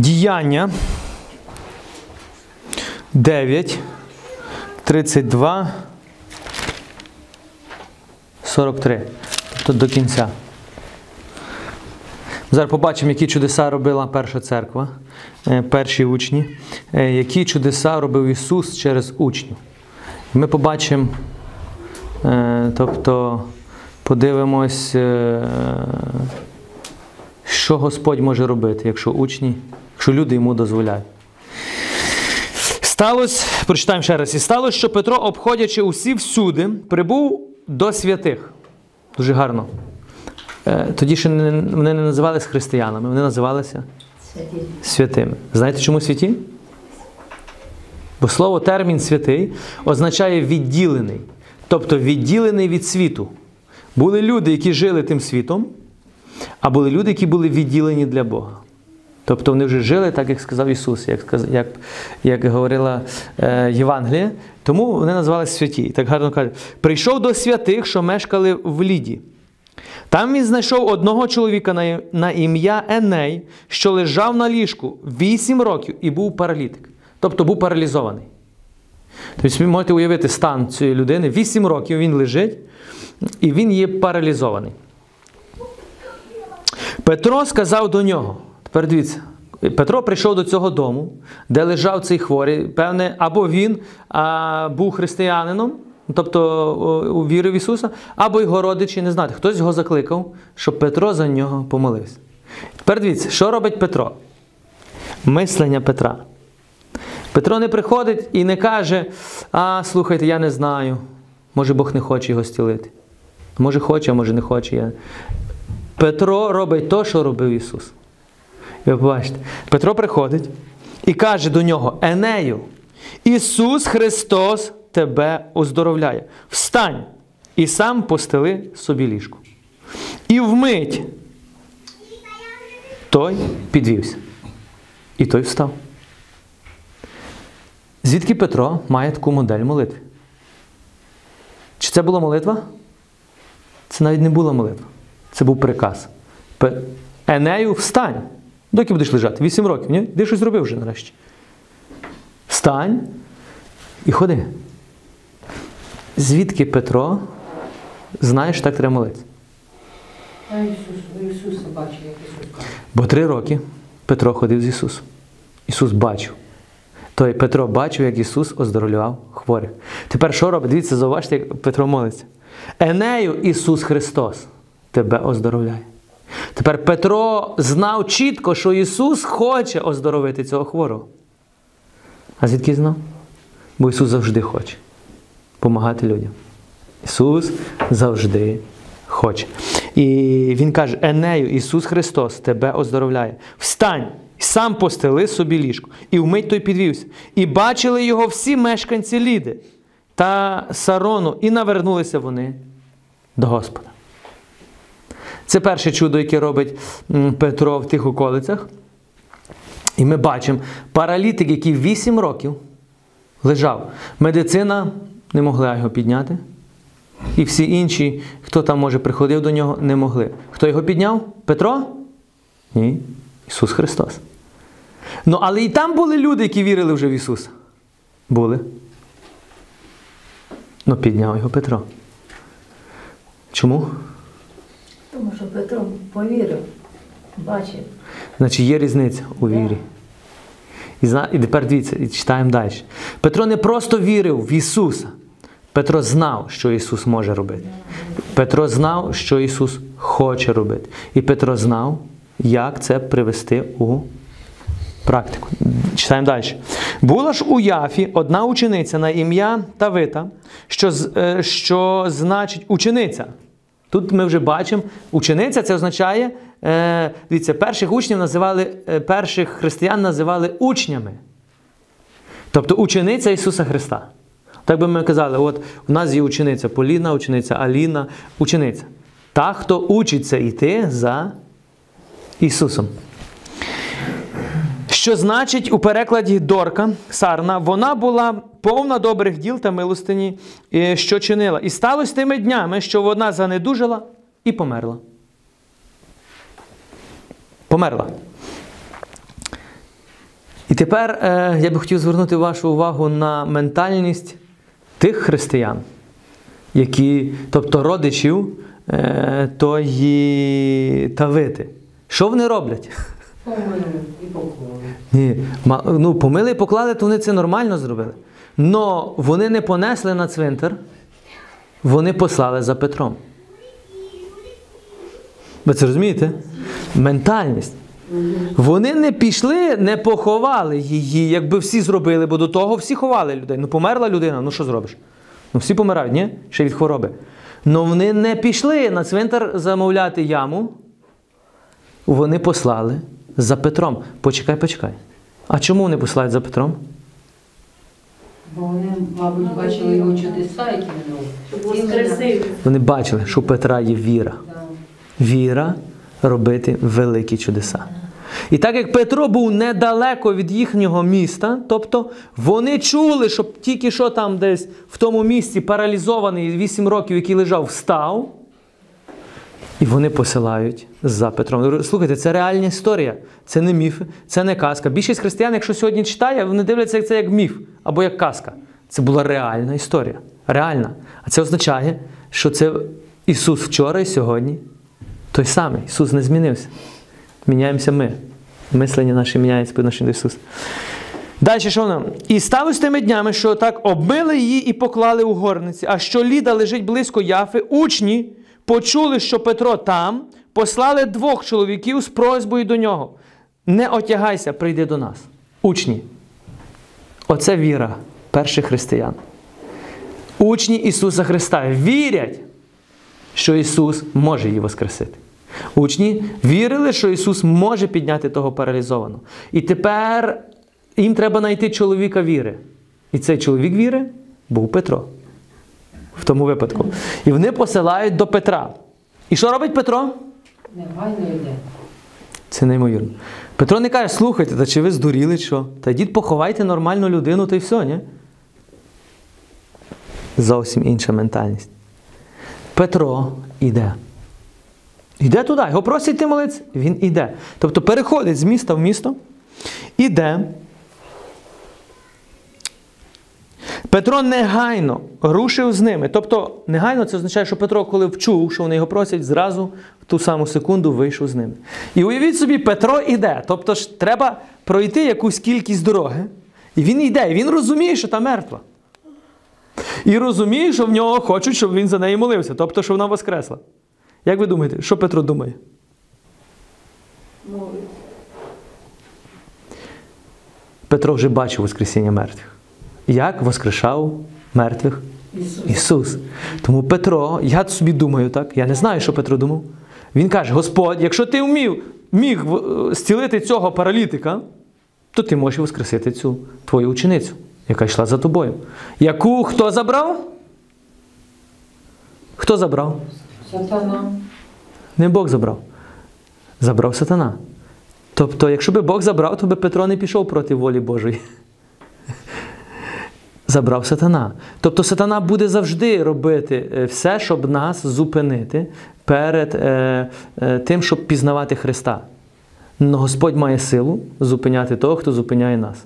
Діяння 9, 32, 43. Тобто до кінця. Зараз побачимо, які чудеса робила перша церква, е, перші учні, е, які чудеса робив Ісус через учнів. Ми побачимо, е, тобто подивимось, що Господь може робити, якщо учні, якщо люди йому дозволяють. Сталося, прочитаємо ще раз, і сталося, що Петро, обходячи усі всюди, прибув до святих. Дуже гарно. Е, Тоді ще не, вони не називалися християнами, вони називалися святими. Знаєте, чому святі? Бо слово термін святий означає відділений, тобто відділений від світу. Були люди, які жили тим світом, а були люди, які були відділені для Бога. Тобто вони вже жили, так як сказав Ісус, як, як, як говорила е, Євангелія. Тому вони називалися святі. І так гарно кажуть: прийшов до святих, що мешкали в Ліді. Там він знайшов одного чоловіка на, на ім'я Еней, що лежав на ліжку 8 років і був паралітик. Тобто був паралізований. Тобто ви можете уявити стан цієї людини. 8 років він лежить, і він є паралізований. Петро сказав до нього. Тепер дивіться, Петро прийшов до цього дому, де лежав цей хворий. Певне, або він а, був християнином, тобто вірив в Ісуса, або його родичі, не знати. Хтось його закликав, щоб Петро за нього помолився. Тепер дивіться, що робить Петро? Мислення Петра. Петро не приходить і не каже: А, слухайте, я не знаю. Може Бог не хоче його стілити. Може хоче, а може не хоче. Я... Петро робить те, що робив Ісус. Ви бачите, Петро приходить і каже до нього: Енею, Ісус Христос тебе оздоровляє. Встань і сам постели собі ліжко. І вмить той підвівся. І той встав. Звідки Петро має таку модель молитви? Чи це була молитва? Це навіть не була молитва. Це був приказ. Енею, встань. Доки будеш лежати? Вісім років, ні? Ти щось зробив вже нарешті. Встань і ходи. Звідки Петро знає, що так треба молитися? Ісус, Ісуса бачив, як Ісус каже. Бо три роки Петро ходив з Ісусом. Ісус бачив. Той Петро бачив, як Ісус оздоровлював хворих. Тепер що робить? Дивіться, зауважте, як Петро молиться. Енею Ісус Христос тебе оздоровляє. Тепер Петро знав чітко, що Ісус хоче оздоровити цього хворого. А звідки знав? Бо Ісус завжди хоче допомагати людям. Ісус завжди хоче. І Він каже: Енею, Ісус Христос тебе оздоровляє. Встань, сам постели собі ліжко. І вмить той підвівся. І бачили його всі мешканці Ліди та Сарону, і навернулися вони до Господа. Це перше чудо, яке робить Петро в тих околицях. І ми бачимо паралітик, який 8 років лежав. Медицина не могла його підняти. І всі інші, хто там, може, приходив до нього, не могли. Хто його підняв? Петро? Ні. Ісус Христос. Ну, але і там були люди, які вірили вже в Ісуса. Були. Ну, підняв його Петро. Чому? Тому що Петро повірив, бачив. Значить, є різниця у вірі. І, і тепер дивіться, і читаємо далі. Петро не просто вірив в Ісуса. Петро знав, що Ісус може робити. Петро знав, що Ісус хоче робити. І Петро знав, як це привести у практику. Читаємо далі. Була ж у Яфі одна учениця на ім'я Тавита, що, е, що значить учениця. Тут ми вже бачимо, учениця це означає, е, дивіться, перших учнів називали, е, перших християн називали учнями. Тобто учениця Ісуса Христа. Так би ми казали, от у нас є учениця Поліна, учениця Аліна, учениця. Та, хто учиться йти за Ісусом. Що значить у перекладі Дорка, Сарна, вона була повна добрих діл та милостині, е, що чинила. І сталося тими днями, що вона занедужала і померла. Померла. І тепер е, я би хотів звернути вашу увагу на ментальність тих християн, які, тобто родичів е, тої Тавити. Що вони роблять? Помили і поклали. Ні, ну, помили і поклали, то вони це нормально зробили. Но вони не понесли на цвинтар, вони послали за Петром. Ви це розумієте? Ментальність. Вони не пішли, не поховали її, якби всі зробили, бо до того всі ховали людей. Ну, померла людина, ну що зробиш? Ну всі помирають, ні? Ще від хвороби. Ну вони не пішли на цвинтар замовляти яму. Вони послали за Петром. Почекай, почекай. А чому вони посилають за Петром? Бо вони, мабуть, бачили його чудеса, які він робив. Вони бачили, що у Петра є віра. Віра робити великі чудеса. І так як Петро був недалеко від їхнього міста, тобто вони чули, що тільки що там десь в тому місці паралізований 8 років, який лежав, встав. І вони посилають за Петром. Слухайте, це реальна історія, це не міф, це не казка. Більшість християн, якщо сьогодні читає, вони дивляться як це як міф або як казка. Це була реальна історія. Реальна. А це означає, що це Ісус вчора і сьогодні той самий. Ісус не змінився. Міняємося ми. Мислення наше міняється по відношенню до Ісуса. Далі що нам? І сталося тими днями, що так обмили її і поклали у горниці. А що Ліда лежить близько Яфи, учні почули, що Петро там, послали двох чоловіків з просьбою до нього. Не отягайся, прийди до нас. Учні. Оце віра перших християн. Учні Ісуса Христа вірять, що Ісус може її воскресити. Учні вірили, що Ісус може підняти того паралізованого. І тепер їм треба знайти чоловіка віри. І цей чоловік віри був Петро. В тому випадку. І вони посилають до Петра. І що робить Петро? Негайно йде. Це неймовірно. Петро не каже, слухайте, та чи ви здуріли, що? Та йдіть поховайте нормальну людину, та й все, ні? Зовсім інша ментальність. Петро іде. Іде туди, його просять йти молитися, він іде. Тобто переходить з міста в місто, іде. Петро негайно рушив з ними. Тобто, негайно це означає, що Петро, коли вчув, що вони його просять, зразу в ту саму секунду вийшов з ними. І уявіть собі, Петро іде. Тобто ж треба пройти якусь кількість дороги. І він йде, і він розуміє, що та мертва. І розуміє, що в нього хочуть, щоб він за неї молився, тобто, що вона воскресла. Як ви думаєте, що Петро думає? Петро вже бачив Воскресіння мертвих. Як воскрешав мертвих Ісус. Ісус. Тому Петро, я собі думаю, так, я не знаю, що Петро думав. Він каже: Господь, якщо ти вмів, міг в- зцілити цього паралітика, то ти можеш воскресити цю твою ученицю, яка йшла за тобою. Яку хто забрав? Хто забрав? Сатана. Не Бог забрав. Забрав сатана. Тобто, якщо би Бог забрав, то би Петро не пішов проти волі Божої. Забрав сатана. Тобто сатана буде завжди робити е, все, щоб нас зупинити перед е, е, тим, щоб пізнавати Христа. Но Господь має силу зупиняти того, хто зупиняє нас.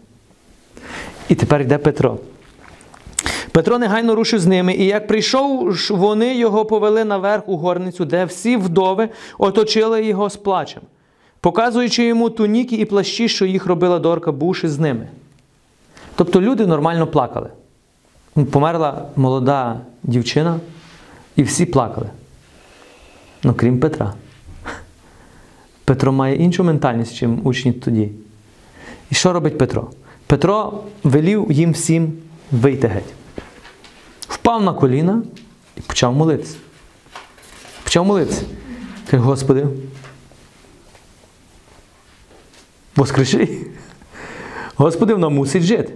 І тепер йде Петро. Петро негайно рушив з ними, і як прийшов, вони його повели наверх у горницю, де всі вдови оточили його з плачем, показуючи йому туніки і плащі, що їх робила Дорка, бувши з ними. Тобто люди нормально плакали. Померла молода дівчина, і всі плакали. Ну, крім Петра. Петро має іншу ментальність, чим учні тоді. І що робить Петро? Петро велів їм всім вийти геть. Впав на коліна і почав молитися. Почав молитися. Каже, Господи, воскреши. Господи, вона мусить жити.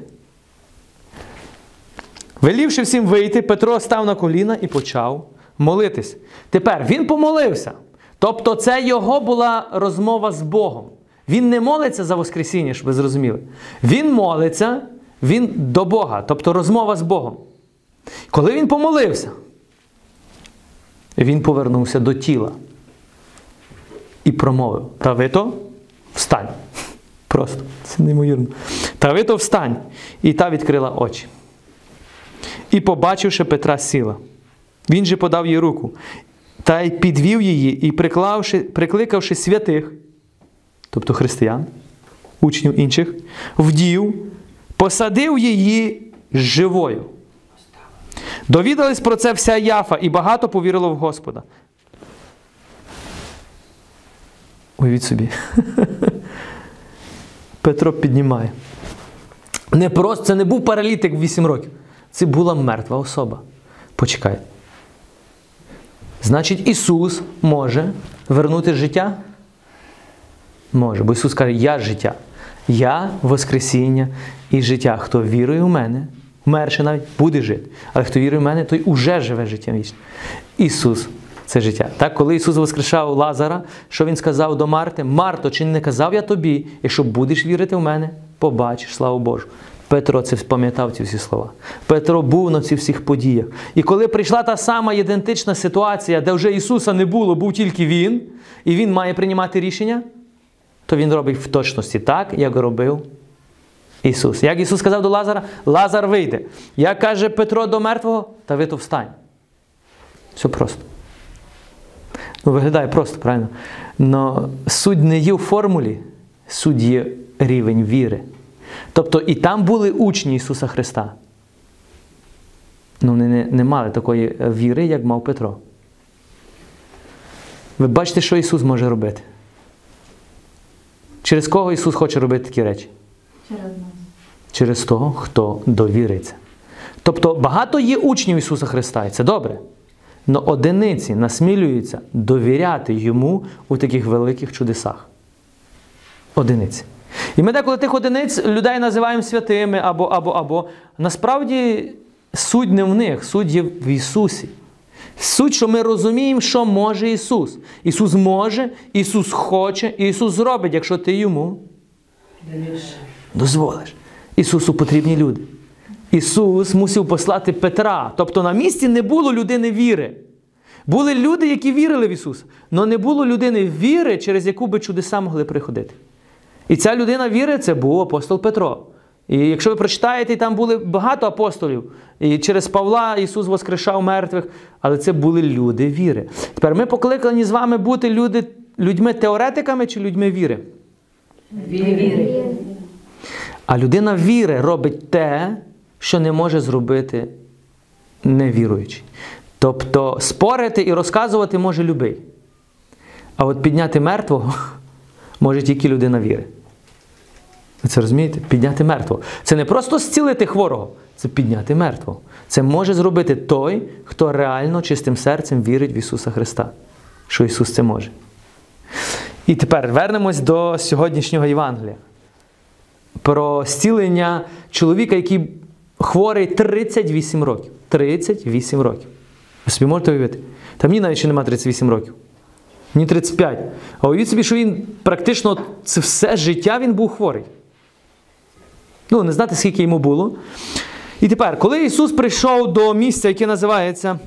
Велівши всім вийти, Петро став на коліна і почав молитись. Тепер він помолився. Тобто, це його була розмова з Богом. Він не молиться за Воскресіння, щоб ви зрозуміли. Він молиться він до Бога, тобто розмова з Богом. Коли він помолився, він повернувся до тіла і промовив: Тавито, встань. Просто це неймовірно. Та ви то встань. І та відкрила очі. І, побачивши Петра, сіла. Він же подав їй руку, та й підвів її, і приклавши, прикликавши святих, тобто християн, учнів інших, вдів, посадив її живою. Довідались про це вся Яфа, і багато повірило в Господа. Уявіть собі. Петро піднімає. Не просто, це не був паралітик 8 років. Це була мертва особа. Почекайте. Значить, Ісус може вернути життя? Може. Бо Ісус каже, я життя. Я Воскресіння і життя. Хто вірує в мене, вмерше навіть буде жити. Але хто вірує в мене, той уже живе життям вічним. Ісус це життя. Так, коли Ісус воскрешав Лазара, що Він сказав до Марти? Марто, чи не казав я тобі, якщо будеш вірити в мене, побачиш славу Божу. Петро це пам'ятав ці всі слова. Петро був на цих всіх подіях. І коли прийшла та сама ідентична ситуація, де вже Ісуса не було, був тільки Він, і Він має приймати рішення, то Він робить в точності так, як робив Ісус. Як Ісус сказав до Лазара, Лазар вийде. Як каже Петро до мертвого, та ви то встань. Все просто. Ну, виглядає просто, правильно? Но суть не є в формулі, суть є рівень віри. Тобто і там були учні Ісуса Христа. Ну, вони не, не мали такої віри, як мав Петро. Ви бачите, що Ісус може робити? Через кого Ісус хоче робити такі речі? Через нас. Через того, хто довіриться. Тобто багато є учнів Ісуса Христа, і це добре. Но одиниці насмілюються довіряти Йому у таких великих чудесах. Одиниці. І ми деколи тих одиниць людей називаємо святими або, або, або. Насправді суть не в них, суть є в Ісусі. Суть, що ми розуміємо, що може Ісус. Ісус може, Ісус хоче, Ісус зробить, якщо ти йому дозволиш. Ісусу потрібні люди. Ісус мусив послати Петра. Тобто на місці не було людини віри. Були люди, які вірили в Ісуса, але не було людини віри, через яку би чудеса могли приходити. І ця людина віри це був апостол Петро. І якщо ви прочитаєте, там були багато апостолів. І через Павла Ісус воскрешав мертвих, але це були люди віри. Тепер ми покликані з вами бути люди, людьми-теоретиками чи людьми віри. Віри. А людина віри робить те, що не може зробити невіруючий. Тобто спорити і розказувати може любий. А от підняти мертвого може тільки людина віри. Ви це розумієте? Підняти мертвого. Це не просто зцілити хворого, це підняти мертвого. Це може зробити той, хто реально чистим серцем вірить в Ісуса Христа. Що Ісус це може. І тепер вернемось до сьогоднішнього Євангелія. Про зцілення чоловіка, який хворий 38 років. 38 років. Ви собі можете уявити? Та мені навіть ще немає 38 років. Мені 35. А уявіть собі, що він практично це все життя він був хворий. Ну, не знати, скільки йому було. І тепер, коли Ісус прийшов до місця, яке називається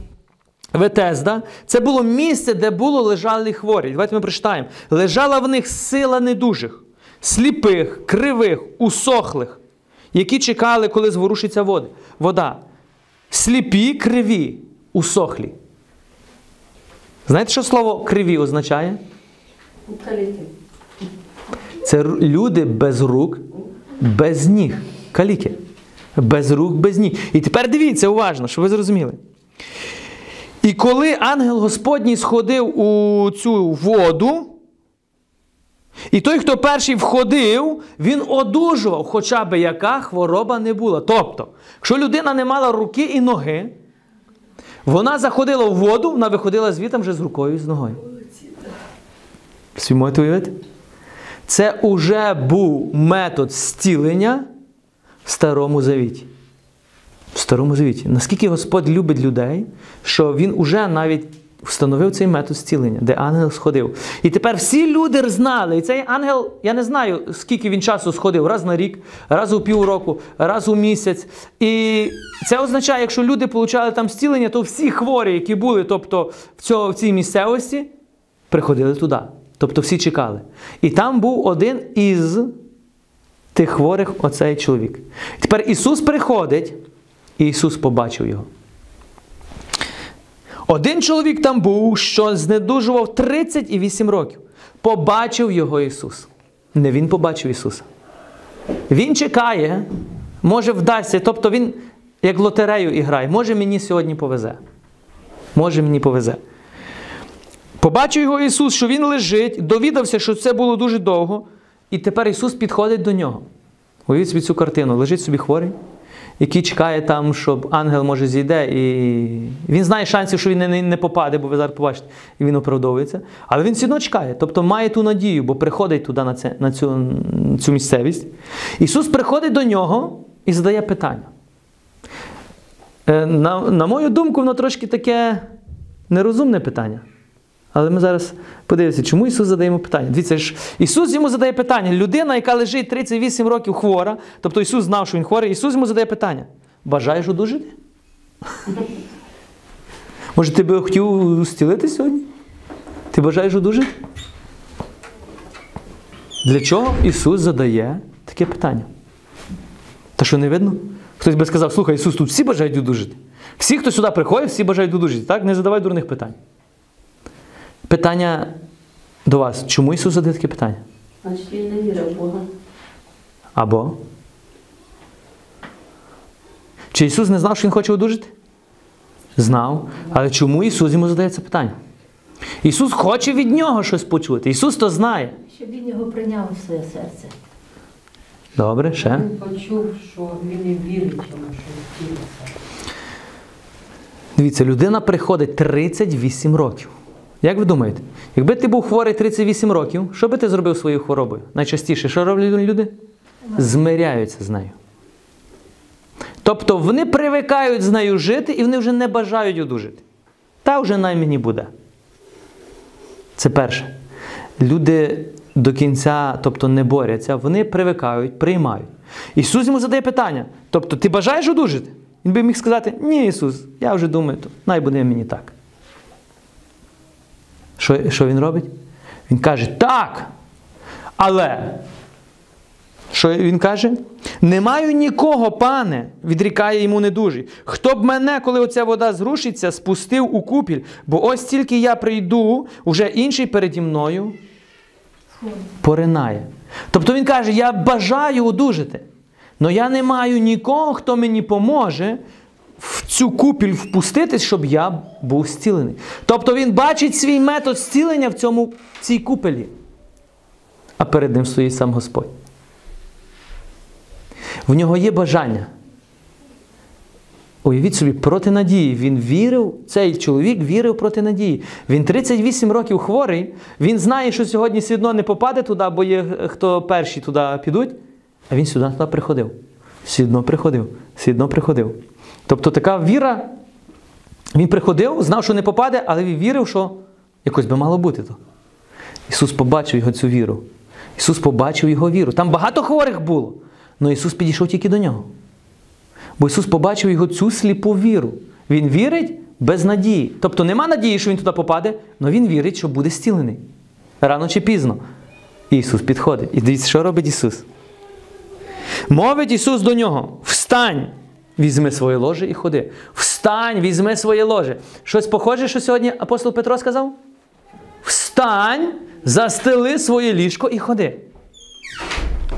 Ветезда, це було місце, де було лежали хворі. Давайте ми прочитаємо. Лежала в них сила недужих, сліпих, кривих, усохлих, які чекали, коли зворушиться води. вода. Сліпі, криві, усохлі. Знаєте, що слово криві означає? Це люди без рук, без ніг. Каліки. Без рук, без ніг. І тепер дивіться уважно, щоб ви зрозуміли. І коли ангел Господній сходив у цю воду, і той, хто перший входив, він одужував, хоча би яка хвороба не була. Тобто, якщо людина не мала руки і ноги, вона заходила в воду, вона виходила звідти вже з рукою і з ногою. Всі можете уявити? Це уже був метод зцілення в Старому Завіті. В Старому Завіті. Наскільки Господь любить людей, що Він уже навіть встановив цей метод зцілення, де ангел сходив. І тепер всі люди знали, і цей ангел, я не знаю, скільки він часу сходив, раз на рік, раз у півроку, раз у місяць. І це означає, якщо люди отримали там зцілення, то всі хворі, які були тобто, в, цьо, в цій місцевості, приходили туди. Тобто всі чекали. І там був один із тих хворих оцей чоловік. Тепер Ісус приходить, і Ісус побачив його. Один чоловік там був, що знедужував 38 років. Побачив його Ісус. Не Він побачив Ісуса. Він чекає, може вдасться. Тобто він як лотерею іграє. Може мені сьогодні повезе. Може мені повезе. Побачив його Ісус, що він лежить, довідався, що це було дуже довго. І тепер Ісус підходить до нього. Уявіть собі цю картину. Лежить собі хворий, який чекає там, щоб ангел може зійде. І він знає шансів, що він не, попаде, бо ви зараз побачите, і він оправдовується. Але він все одно чекає, тобто має ту надію, бо приходить туди на, це, на цю, цю місцевість. Ісус приходить до нього і задає питання. Е, На, на мою думку, воно трошки таке нерозумне питання. Але ми зараз подивимося, чому Ісус задає питання. Дивіться, ж, Ісус йому задає питання. Людина, яка лежить 38 років хвора, тобто Ісус знав, що він хворий, Ісус йому задає питання: бажаєш одужати? Може, ти би хотів зцілити сьогодні? Ти бажаєш одужати? Для чого Ісус задає таке питання? Та що не видно? Хтось би сказав, слухай, Ісус, тут всі бажають одужати. Всі, хто сюди приходить, всі бажають одужати. Так? Не задавай дурних питань. Питання до вас. Чому Ісус задає таке питання? Значить, він не вірив в Бога. Або? Чи Ісус не знав, що Він хоче одужати? Знав. Але чому Ісус йому задає це питання? Ісус хоче від нього щось почути. Ісус то знає. Щоб він його прийняв у своє серце. Добре, ще. Він почув, що він не вірить йому, що він втілиться. Дивіться, людина приходить 38 років. Як ви думаєте, якби ти був хворий 38 років, що би ти зробив своєю хворобою? Найчастіше, що роблять люди? Змиряються з нею. Тобто вони привикають з нею жити і вони вже не бажають одужати. Та вже най мені буде. Це перше. Люди до кінця, тобто не борються, вони привикають, приймають. Ісус йому задає питання: тобто, ти бажаєш одужати? Він би міг сказати, ні, Ісус, я вже думаю, то най буде мені так. Що, що він робить? Він каже, так. Але, що він каже? Не маю нікого, пане, відрікає йому недужий. Хто б мене, коли оця вода зрушиться, спустив у купіль, бо ось тільки я прийду, уже інший переді мною поринає. Тобто він каже: я бажаю одужати, але я не маю нікого, хто мені поможе в цю купіль впуститись, щоб я був зцілений. Тобто він бачить свій метод зцілення в цьому в цій купелі. А перед ним стоїть сам Господь. В нього є бажання. Уявіть собі, проти надії. Він вірив, цей чоловік вірив проти надії. Він 38 років хворий, він знає, що сьогодні все не попаде туди, бо є хто перші туди підуть. А він сюди туди приходив. Все одно приходив, все одно приходив. Тобто така віра, він приходив, знав, що не попаде, але він вірив, що якось би мало бути то. Ісус побачив його цю віру. Ісус побачив його віру. Там багато хворих було, але Ісус підійшов тільки до нього. Бо Ісус побачив його цю сліпу віру. Він вірить без надії. Тобто нема надії, що він туди попаде, але він вірить, що буде зцілений. Рано чи пізно. Ісус підходить. І дивіться, що робить Ісус? Мовить Ісус до нього: Встань, візьми своє ложе і ходи. Встань, візьми своє ложе. Щось похоже, що сьогодні апостол Петро сказав? Встань, застели своє ліжко і ходи.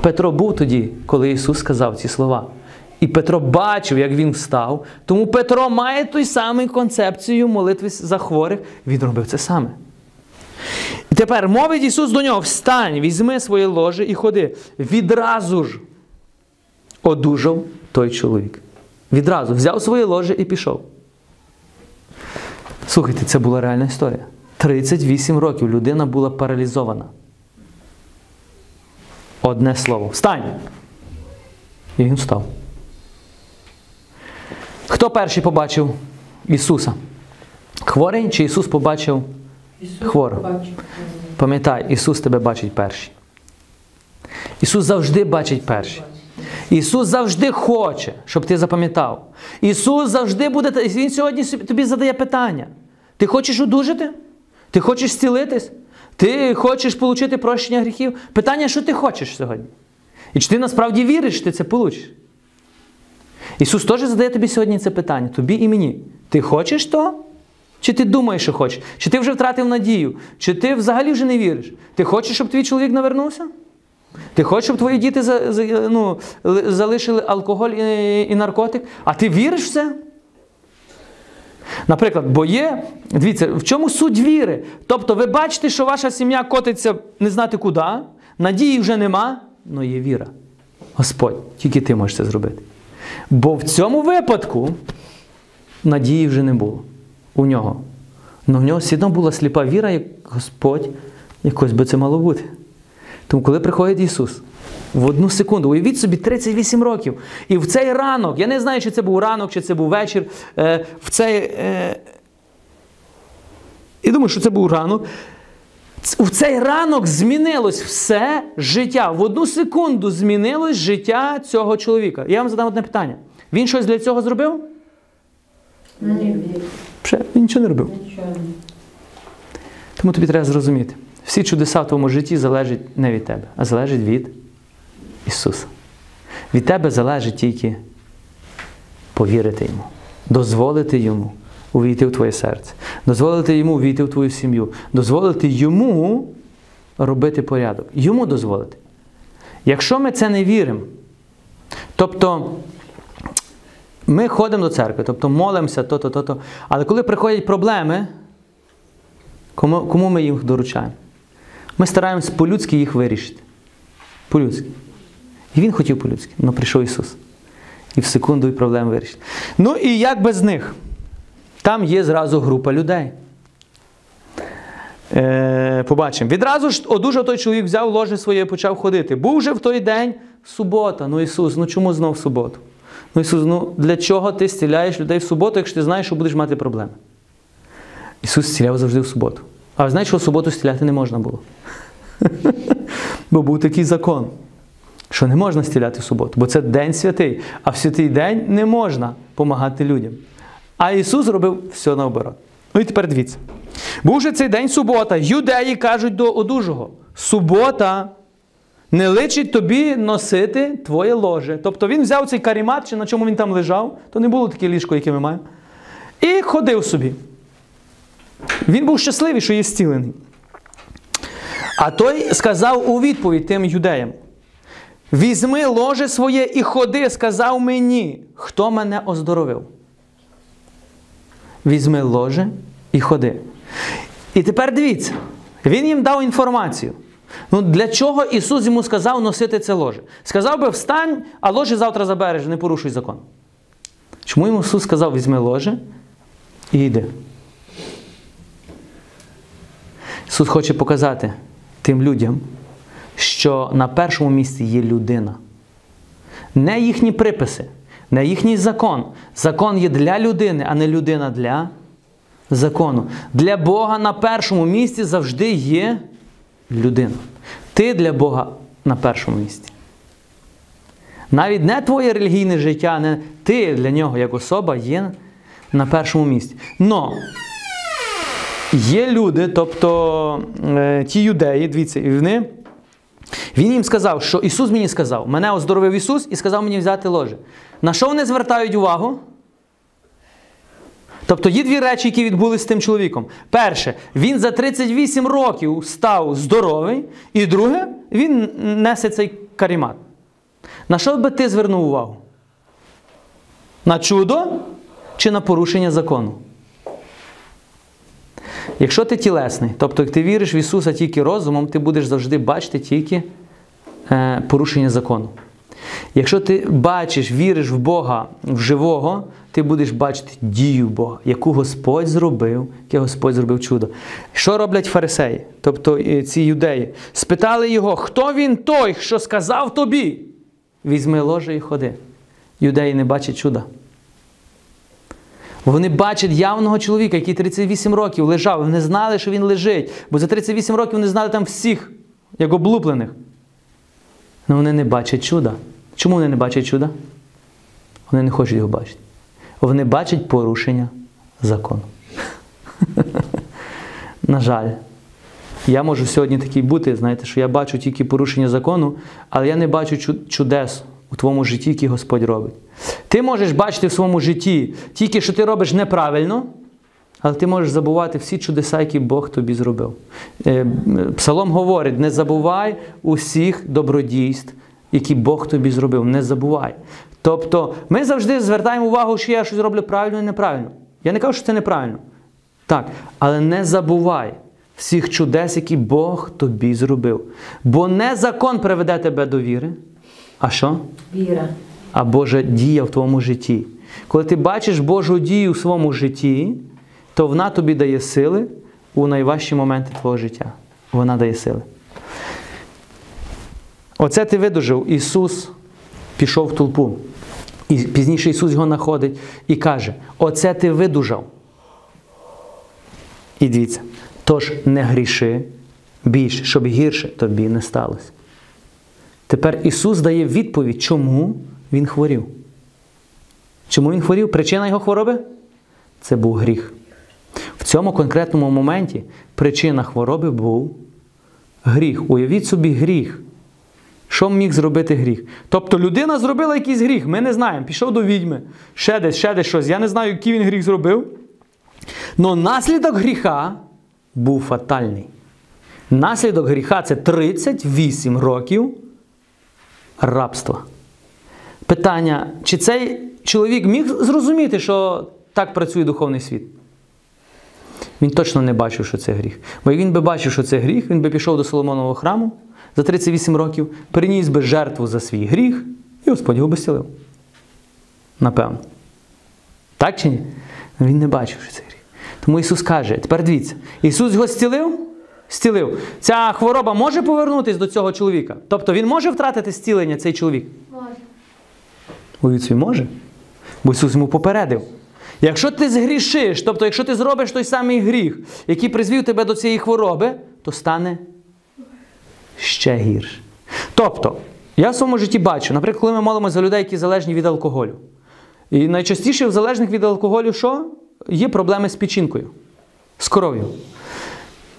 Петро був тоді, коли Ісус сказав ці слова. І Петро бачив, як він встав. Тому Петро має ту саму концепцію молитви за хворих. Він робив це саме. І тепер мовить Ісус до нього: встань, візьми своє ложе і ходи. Відразу ж одужав той чоловік. Відразу взяв своє ложе і пішов. Слухайте, це була реальна історія. 38 років людина була паралізована. Одне слово. Встань! І він встав. Хто перший побачив Ісуса? Хворий чи Ісус побачив? Ісус Хворо. побачив. Пам'ятай, Ісус тебе бачить перший. Ісус завжди бачить перший. Ісус завжди хоче, щоб ти запам'ятав. Ісус завжди буде. Він сьогодні тобі задає питання. Ти хочеш одужати? Ти хочеш зцілитись? Ти хочеш отримати прощення гріхів? Питання, що ти хочеш сьогодні? І чи ти насправді віриш, що ти це получиш? Ісус теж задає тобі сьогодні це питання, тобі і мені. Ти хочеш то? Чи ти думаєш, що хочеш? Чи ти вже втратив надію? Чи ти взагалі вже не віриш? Ти хочеш, щоб твій чоловік навернувся? Ти хочеш, щоб твої діти ну, залишили алкоголь і наркотик? А ти віриш в це? Наприклад, бо є, дивіться, в чому суть віри? Тобто ви бачите, що ваша сім'я котиться не знати куди, надії вже нема, але є віра. Господь, тільки ти можеш це зробити. Бо в цьому випадку надії вже не було у нього. Але в нього все одно була сліпа віра, як Господь, якось би це мало бути. Тому, коли приходить Ісус, в одну секунду, уявіть собі 38 років. І в цей ранок, я не знаю, чи це був ранок, чи це був вечір, е, в цей. Е, і думаю, що це був ранок. В цей ранок змінилось все життя. В одну секунду змінилось життя цього чоловіка. Я вам задам одне питання. Він щось для цього зробив? Ні, Ще він нічого не робив. нічого. Тому тобі треба зрозуміти. Всі чудеса в твоєму житті залежать не від тебе, а залежать від Ісуса. Від тебе залежить тільки повірити Йому, дозволити Йому увійти в твоє серце, дозволити Йому увійти в твою сім'ю, дозволити Йому робити порядок. Йому дозволити. Якщо ми це не віримо, тобто ми ходимо до церкви, тобто молимося, то-то, то-то, але коли приходять проблеми, Кому, кому ми їх доручаємо? Ми стараємось по-людськи їх вирішити. По-людськи. І він хотів по-людськи, але прийшов Ісус. І в секунду і проблем вирішить. Ну і як без них? Там є зразу група людей. Е, побачимо. Відразу ж одужав той чоловік, взяв ложе своє і почав ходити. Був же в той день субота. Ну Ісус, ну чому знов суботу? Ну Ісус, ну для чого ти зціляєш людей в суботу, якщо ти знаєш, що будеш мати проблеми? Ісус зціляв завжди в суботу. А ви знаєте, що в суботу зціляти не можна було? Бо був такий закон, що не можна зціляти в суботу, бо це день святий, а в святий день не можна допомагати людям. А Ісус робив все наоборот. Ну і тепер дивіться. Був же цей день субота. Юдеї кажуть до одужого: субота не личить тобі носити твоє ложе. Тобто він взяв цей карімат, чи на чому він там лежав, то не було таке ліжко, яке ми маємо, і ходив собі. Він був щасливий, що є зцілений. А той сказав у відповідь тим юдеям: Візьми ложе своє і ходи, сказав мені, хто мене оздоровив. Візьми ложе і ходи. І тепер дивіться, він їм дав інформацію. Ну, для чого Ісус йому сказав носити це ложе? Сказав би, встань, а ложе завтра забереш, не порушуй закон. Чому йому Ісус сказав, візьми ложе і йди? Ісус хоче показати тим людям, що на першому місці є людина. Не їхні приписи, не їхній закон. Закон є для людини, а не людина для закону. Для Бога на першому місці завжди є людина. Ти для Бога на першому місці. Навіть не твоє релігійне життя, не ти для нього як особа є на першому місці. Но Є люди, тобто е, ті юдеї, дивіться, і вони. Він їм сказав, що Ісус мені сказав, мене оздоровив Ісус і сказав мені взяти ложе. На що вони звертають увагу? Тобто є дві речі, які відбулися з тим чоловіком. Перше, він за 38 років став здоровий, і друге, він несе цей карімат. На що би ти звернув увагу? На чудо чи на порушення закону? Якщо ти тілесний, тобто як ти віриш в Ісуса тільки розумом, ти будеш завжди бачити тільки е, порушення закону. Якщо ти бачиш, віриш в Бога в живого, ти будеш бачити дію Бога, яку Господь зробив, яке Господь зробив чудо. Що роблять фарисеї, тобто е, ці юдеї? Спитали його, хто він той, що сказав тобі? Візьми ложе і ходи. Юдеї не бачать чуда. Вони бачать явного чоловіка, який 38 років лежав. Вони знали, що він лежить. Бо за 38 років вони знали там всіх, як облуплених. Але вони не бачать чуда. Чому вони не бачать чуда? Вони не хочуть його бачити. Вони бачать порушення закону. На жаль. Я можу сьогодні такий бути, знаєте, що я бачу тільки порушення закону, але я не бачу чудес у твоєму житті, які Господь робить. Ти можеш бачити в своєму житті тільки, що ти робиш неправильно, але ти можеш забувати всі чудеса, які Бог тобі зробив. Е, Псалом говорить: не забувай усіх добродійств, які Бог тобі зробив. Не забувай. Тобто ми завжди звертаємо увагу, що я щось роблю правильно і неправильно. Я не кажу, що це неправильно. Так, але не забувай всіх чудес, які Бог тобі зробив. Бо не закон приведе тебе до віри. А що? Віра. А Божа дія в твоєму житті. Коли ти бачиш Божу дію в своєму житті, то вона тобі дає сили у найважчі моменти твого життя. Вона дає сили. Оце ти видужив. Ісус пішов в толпу. І пізніше Ісус його знаходить і каже: Оце ти видужав. І дивіться, тож не гріши більше, щоб гірше тобі не сталося. Тепер Ісус дає відповідь, чому Він хворів. Чому Він хворів? Причина його хвороби? Це був гріх. В цьому конкретному моменті причина хвороби був гріх. Уявіть собі гріх. Що міг зробити гріх? Тобто людина зробила якийсь гріх, ми не знаємо. Пішов до відьми, ще десь, ще десь щось. Я не знаю, який він гріх зробив. Но наслідок гріха був фатальний. Наслідок гріха це 38 років рабства. Питання, чи цей чоловік міг зрозуміти, що так працює духовний світ? Він точно не бачив, що це гріх. Бо він би бачив, що це гріх, він би пішов до Соломонового храму за 38 років, приніс би жертву за свій гріх, і Господь його би зцілив. Напевно. Так чи ні? Він не бачив, що це гріх. Тому Ісус каже: тепер дивіться, Ісус його зцілив? Зцілив. Ця хвороба може повернутися до цього чоловіка? Тобто він може втратити зцілення, цей чоловік? Уявіть собі, може. Бо Ісус йому попередив. Якщо ти згрішиш, тобто, якщо ти зробиш той самий гріх, який призвів тебе до цієї хвороби, то стане ще гірше. Тобто, я в своєму житті бачу, наприклад, коли ми молимося за людей, які залежні від алкоголю. І найчастіше в залежних від алкоголю що? Є проблеми з печінкою, з кров'ю.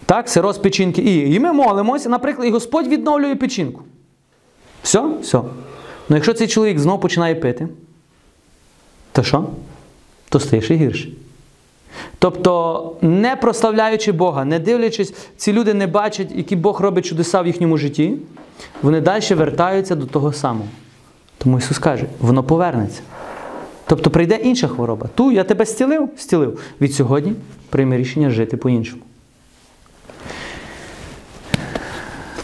Так, сироз печінки. І, і ми молимося, наприклад, і Господь відновлює печінку. Все? Все. Ну якщо цей чоловік знову починає пити, то що? То стає ще гірше. Тобто, не прославляючи Бога, не дивлячись, ці люди не бачать, які Бог робить чудеса в їхньому житті, вони далі вертаються до того самого. Тому Ісус каже, воно повернеться. Тобто прийде інша хвороба. Ту я тебе зцілив, зцілив. Від сьогодні прийми рішення жити по-іншому.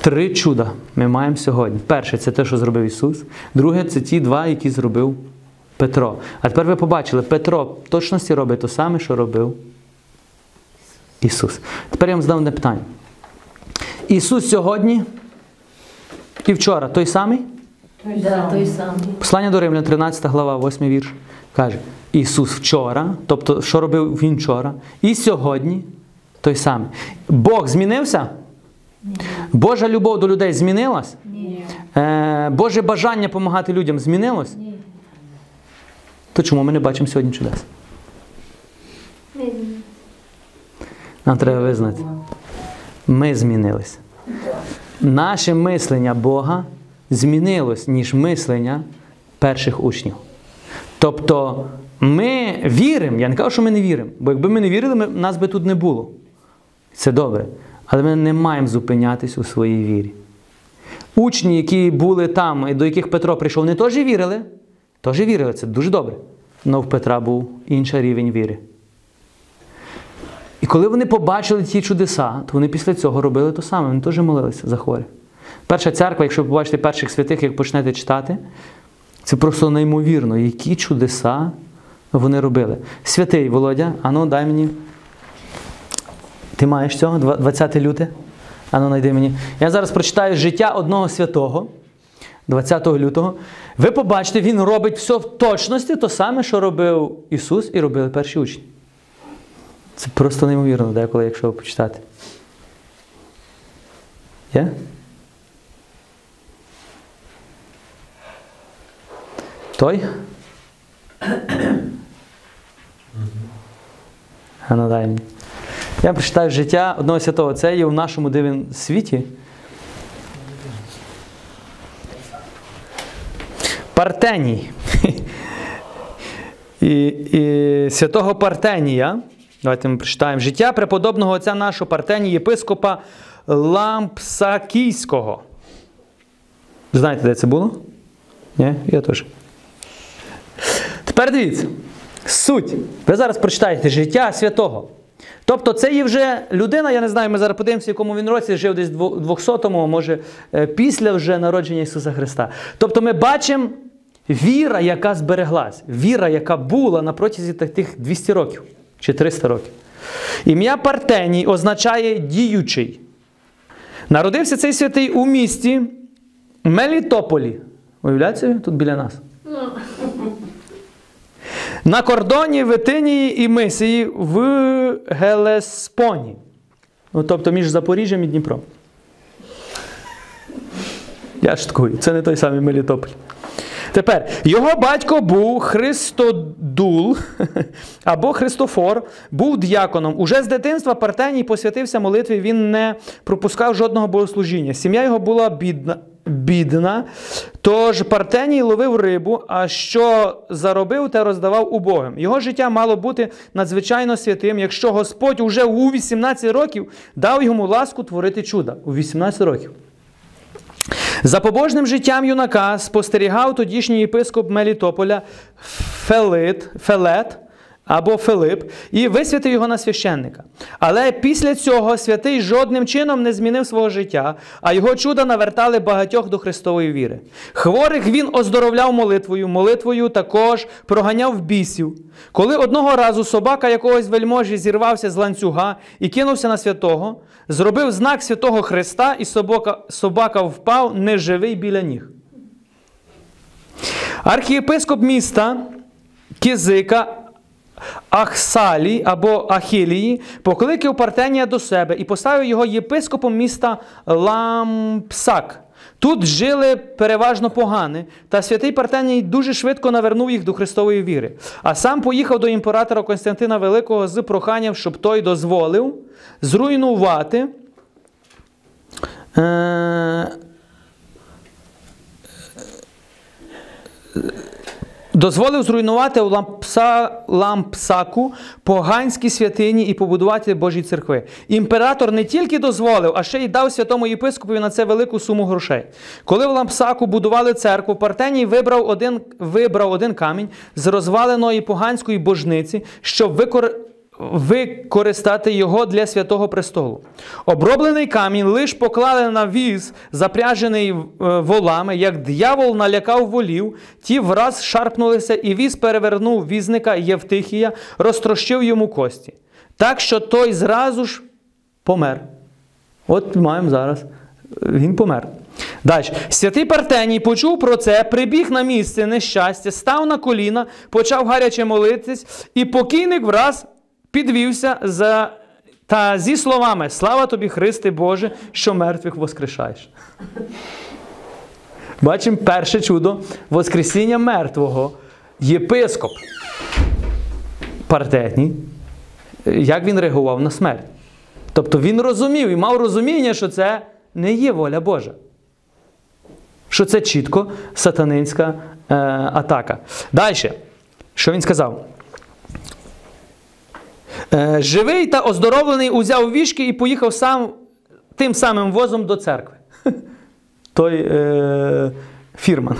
Три чуда ми маємо сьогодні. Перше це те, що зробив Ісус. Друге це ті два, які зробив Петро. А тепер ви побачили, Петро в точності робить те саме, що робив Ісус. Тепер я вам задам одне питання. Ісус сьогодні і вчора той самий? Да, той самий. Послання до Римлян, 13 глава, 8 вірш, каже: Ісус вчора, тобто, що робив Він вчора, і сьогодні той самий. Бог змінився? Божа любов до людей змінилась? Ні. Е, Боже бажання допомагати людям змінилось? Ні. То чому ми не бачимо сьогодні чудес? Нам треба визнати. Ми змінились. Наше мислення Бога змінилось, ніж мислення перших учнів. Тобто ми віримо, я не кажу, що ми не віримо, бо якби ми не вірили, ми, нас би тут не було. Це добре. Але ми не маємо зупинятись у своїй вірі. Учні, які були там, і до яких Петро прийшов, вони теж вірили. Теж вірили, це дуже добре. Але в Петра був інший рівень віри. І коли вони побачили ті чудеса, то вони після цього робили те саме. Вони теж молилися за хворих. Перша церква, якщо ви побачите перших святих, як почнете читати, це просто неймовірно, які чудеса вони робили. Святий Володя, ану, дай мені. Ти маєш цього? 20 люте? Ану, найди мені. Я зараз прочитаю життя одного святого, 20 лютого. Ви побачите, він робить все в точності, то саме, що робив Ісус і робили перші учні. Це просто неймовірно, деколи, якщо почитати. Є? Той? А ну дай мені. Я прочитаю життя одного святого. Це є в нашому дивному світі. Партеній. І, і святого Партенія. Давайте ми прочитаємо життя преподобного отця нашого Партенія, єпископа Лампсакійського. Знаєте, де це було? Ні? Я теж. Тепер дивіться. Суть. Ви зараз прочитаєте життя святого. Тобто це є вже людина, я не знаю, ми зараз подивимося, в якому він році жив десь 200-му, може е, після вже народження Ісуса Христа. Тобто ми бачимо віра, яка збереглась, віра, яка була на протязі тих- тих 200 років чи 300 років. Ім'я Партеній означає діючий. Народився цей святий у місті Мелітополі. Уявляєте собі? тут біля нас. На кордоні Витинії і Мисії в Гелеспоні. Ну, тобто між Запоріжжям і Дніпром. Я шуткую, це не той самий Мелітополь. Тепер, його батько був Христодул або Христофор, був діаконом. Уже з дитинства Партеній посвятився молитві, він не пропускав жодного богослужіння. Сім'я його була бідна. Бідна, тож Партеній ловив рибу, а що заробив, те роздавав убогим. Його життя мало бути надзвичайно святим, якщо Господь уже у 18 років дав йому ласку творити чуда. У 18 років. За побожним життям юнака спостерігав тодішній єпископ Мелітополя Фелит, Фелет або Филип і висвятив його на священника. Але після цього святий жодним чином не змінив свого життя, а його чуда навертали багатьох до Христової віри. Хворих він оздоровляв молитвою, молитвою також проганяв бісів. Коли одного разу собака якогось вельможі зірвався з ланцюга і кинувся на святого, зробив знак святого Христа, і собака, собака впав неживий біля ніг. Архієпископ міста Кизика Ахсалі або Ахілії покликав Партенія до себе і поставив його єпископом міста Лампсак. Тут жили переважно погани, та святий Партеній дуже швидко навернув їх до Христової віри. А сам поїхав до імператора Константина Великого з проханням, щоб той дозволив зруйнувати. Е- дозволив зруйнувати у Лампса, Лампсаку поганські святині і побудувати Божі церкви. Імператор не тільки дозволив, а ще й дав святому єпископові на це велику суму грошей. Коли в Лампсаку будували церкву, Партеній вибрав один, вибрав один камінь з розваленої поганської божниці, щоб викор використати його для святого престолу. Оброблений камінь лиш поклали на віз, запряжений е, волами, як диявол налякав волів, ті враз шарпнулися, і віз перевернув візника Євтихія, розтрощив йому кості. Так що той зразу ж помер. От маємо зараз. Він помер. Далі. Святий Партеній почув про це, прибіг на місце нещастя, став на коліна, почав гаряче молитись, і покійник враз підвівся за, та зі словами Слава тобі, Христе Боже, що мертвих воскрешаєш. Бачимо перше чудо Воскресіння мертвого. Єпископ Партетній, як він реагував на смерть. Тобто він розумів і мав розуміння, що це не є воля Божа. Що це чітко сатанинська е, атака. Далі, що він сказав? Е, Живий та оздоровлений узяв вішки і поїхав сам тим самим возом до церкви. Той е, фірман.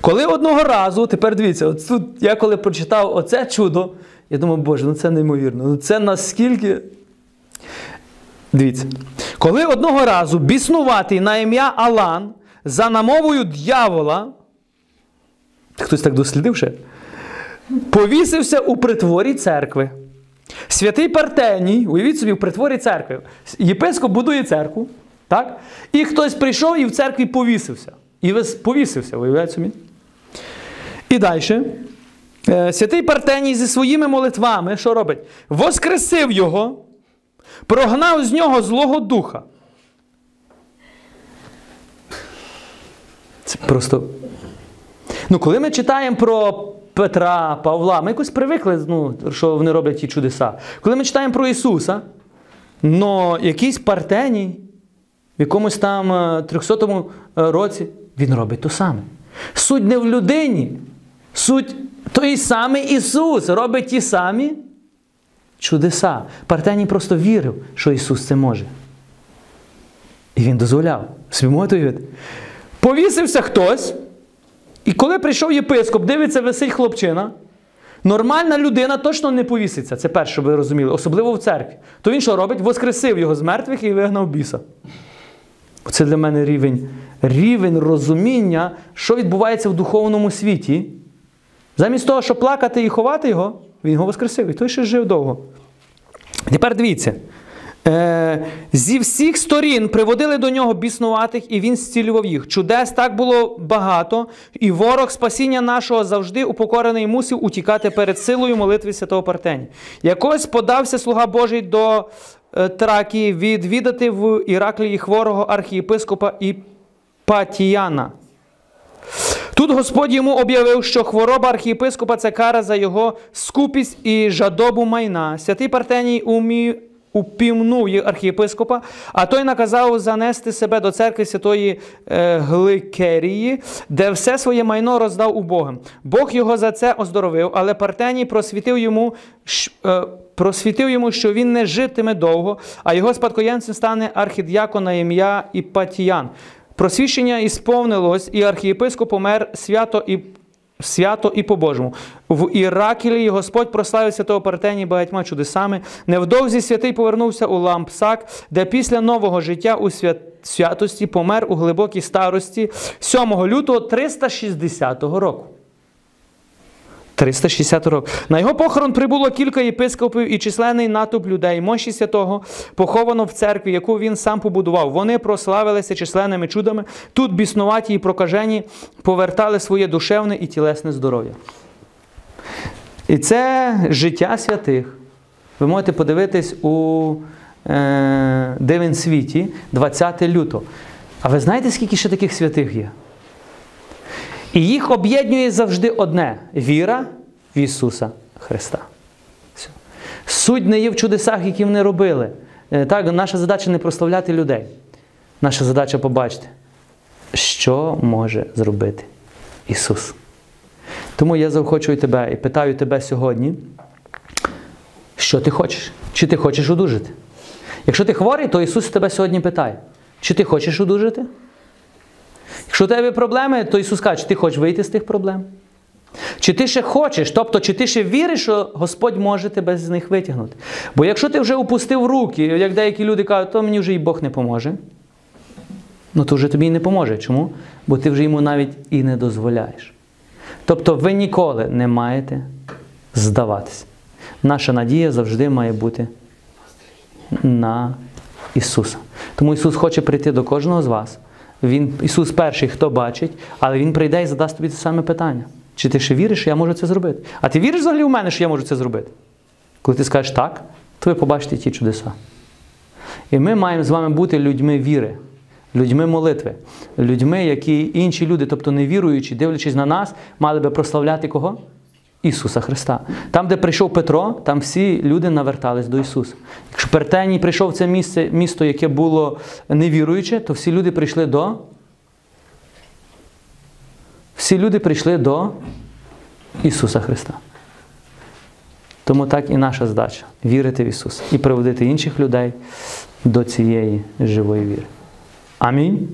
Коли одного разу, тепер дивіться, от тут я коли прочитав оце чудо, я думав, Боже, ну це неймовірно. Ну це наскільки. Дивіться. Коли одного разу біснуватий на ім'я Алан за намовою дьявола, хтось так дослідив ще, повісився у притворі церкви. Святий Партеній, уявіть собі, в притворі церкви. Єпископ будує церкву, так? І хтось прийшов і в церкві повісився. І повісився, уявляєте собі? І далі. Е, Святий Партеній зі своїми молитвами, що робить? Воскресив його, прогнав з нього злого духа. Це просто. Ну, коли ми читаємо про Петра, Павла, ми якось привикли, ну, що вони роблять ті чудеса. Коли ми читаємо про Ісуса, Но якийсь партеній в якомусь там е, 300 році він робить то саме. Суть не в людині. Суть той самий Ісус робить ті самі чудеса. Партеній просто вірив, що Ісус це може. І він дозволяв. Собі? Повісився хтось, і коли прийшов єпископ, дивиться, висить хлопчина. Нормальна людина точно не повіситься. Це перше, щоб ви розуміли, особливо в церкві. То він що робить? Воскресив його з мертвих і вигнав біса. Це для мене рівень, рівень розуміння, що відбувається в духовному світі. Замість того, щоб плакати і ховати його, він його воскресив. І той ще жив довго. Тепер дивіться. Е, зі всіх сторін приводили до нього біснуватих, і він зцілював їх. Чудес так було багато, і ворог спасіння нашого завжди упокорений мусив утікати перед силою молитви святого Партені. Якось подався слуга Божий до е, Тракії відвідати в Іраклії хворого архієпископа Іпатіяна. Тут Господь йому об'явив, що хвороба архієпископа це кара за його скупість і жадобу майна. Святий Партеній умі... упівнув архієпископа, а той наказав занести себе до церкви святої е, Гликерії, де все своє майно роздав убогим. Бог його за це оздоровив, але Партеній просвітив йому, е, просвітив йому, що він не житиме довго, а його спадкоємцем стане архідіакон на ім'я Іпатіян. Просвіщення ісповнилось, і архієпископ помер свято і свято і по-божому. В Іракілі Господь прославив святого Партені багатьма чудесами. Невдовзі святий повернувся у Лампсак, де після нового життя у свят... святості помер у глибокій старості 7 лютого 360 року. 360 років. На його похорон прибуло кілька єпископів і численний натовп людей. Мощі святого поховано в церкві, яку він сам побудував. Вони прославилися численними чудами. Тут біснуваті і прокажені повертали своє душевне і тілесне здоров'я. І це життя святих. Ви можете подивитись у е, Дивен світі 20 лютого. А ви знаєте, скільки ще таких святих є? І їх об'єднує завжди одне віра в Ісуса Христа. Все. Суть не є в чудесах, які вони робили. Е, Так, наша задача не прославляти людей. Наша задача побачити, що може зробити Ісус. Тому я заохочую тебе і питаю тебе сьогодні, що ти хочеш? Чи ти хочеш одужати? Якщо ти хворий, то Ісус тебе сьогодні питає, чи ти хочеш одужати? Якщо у тебе проблеми, то Ісус каже, чи ти хочеш вийти з тих проблем? Чи ти ще хочеш, тобто, чи ти ще віриш, що Господь може тебе з них витягнути? Бо якщо ти вже опустив руки, як деякі люди кажуть, то мені вже і Бог не поможе, ну то вже тобі і не поможе. Чому? Бо ти вже йому навіть і не дозволяєш. Тобто ви ніколи не маєте здаватися. Наша надія завжди має бути на Ісуса. Тому Ісус хоче прийти до кожного з вас. Він, Ісус перший, хто бачить, але Він прийде і задасть тобі це саме питання. Чи ти ще віриш, що я можу це зробити? А ти віриш взагалі в мене, що я можу це зробити? Коли ти скажеш так, то ви побачите ті чудеса. І ми маємо з вами бути людьми віри, людьми молитви, людьми, які інші люди, тобто не віруючі, дивлячись на нас, мали би прославляти кого? Ісуса Христа. Там, де прийшов Петро, там всі люди навертались до Ісуса. Якщо Пертеній прийшов в це місце, місто, яке було невіруюче, то всі люди прийшли до. Всі люди прийшли до Ісуса Христа. Тому так і наша задача вірити в Ісуса і приводити інших людей до цієї живої віри. Амінь.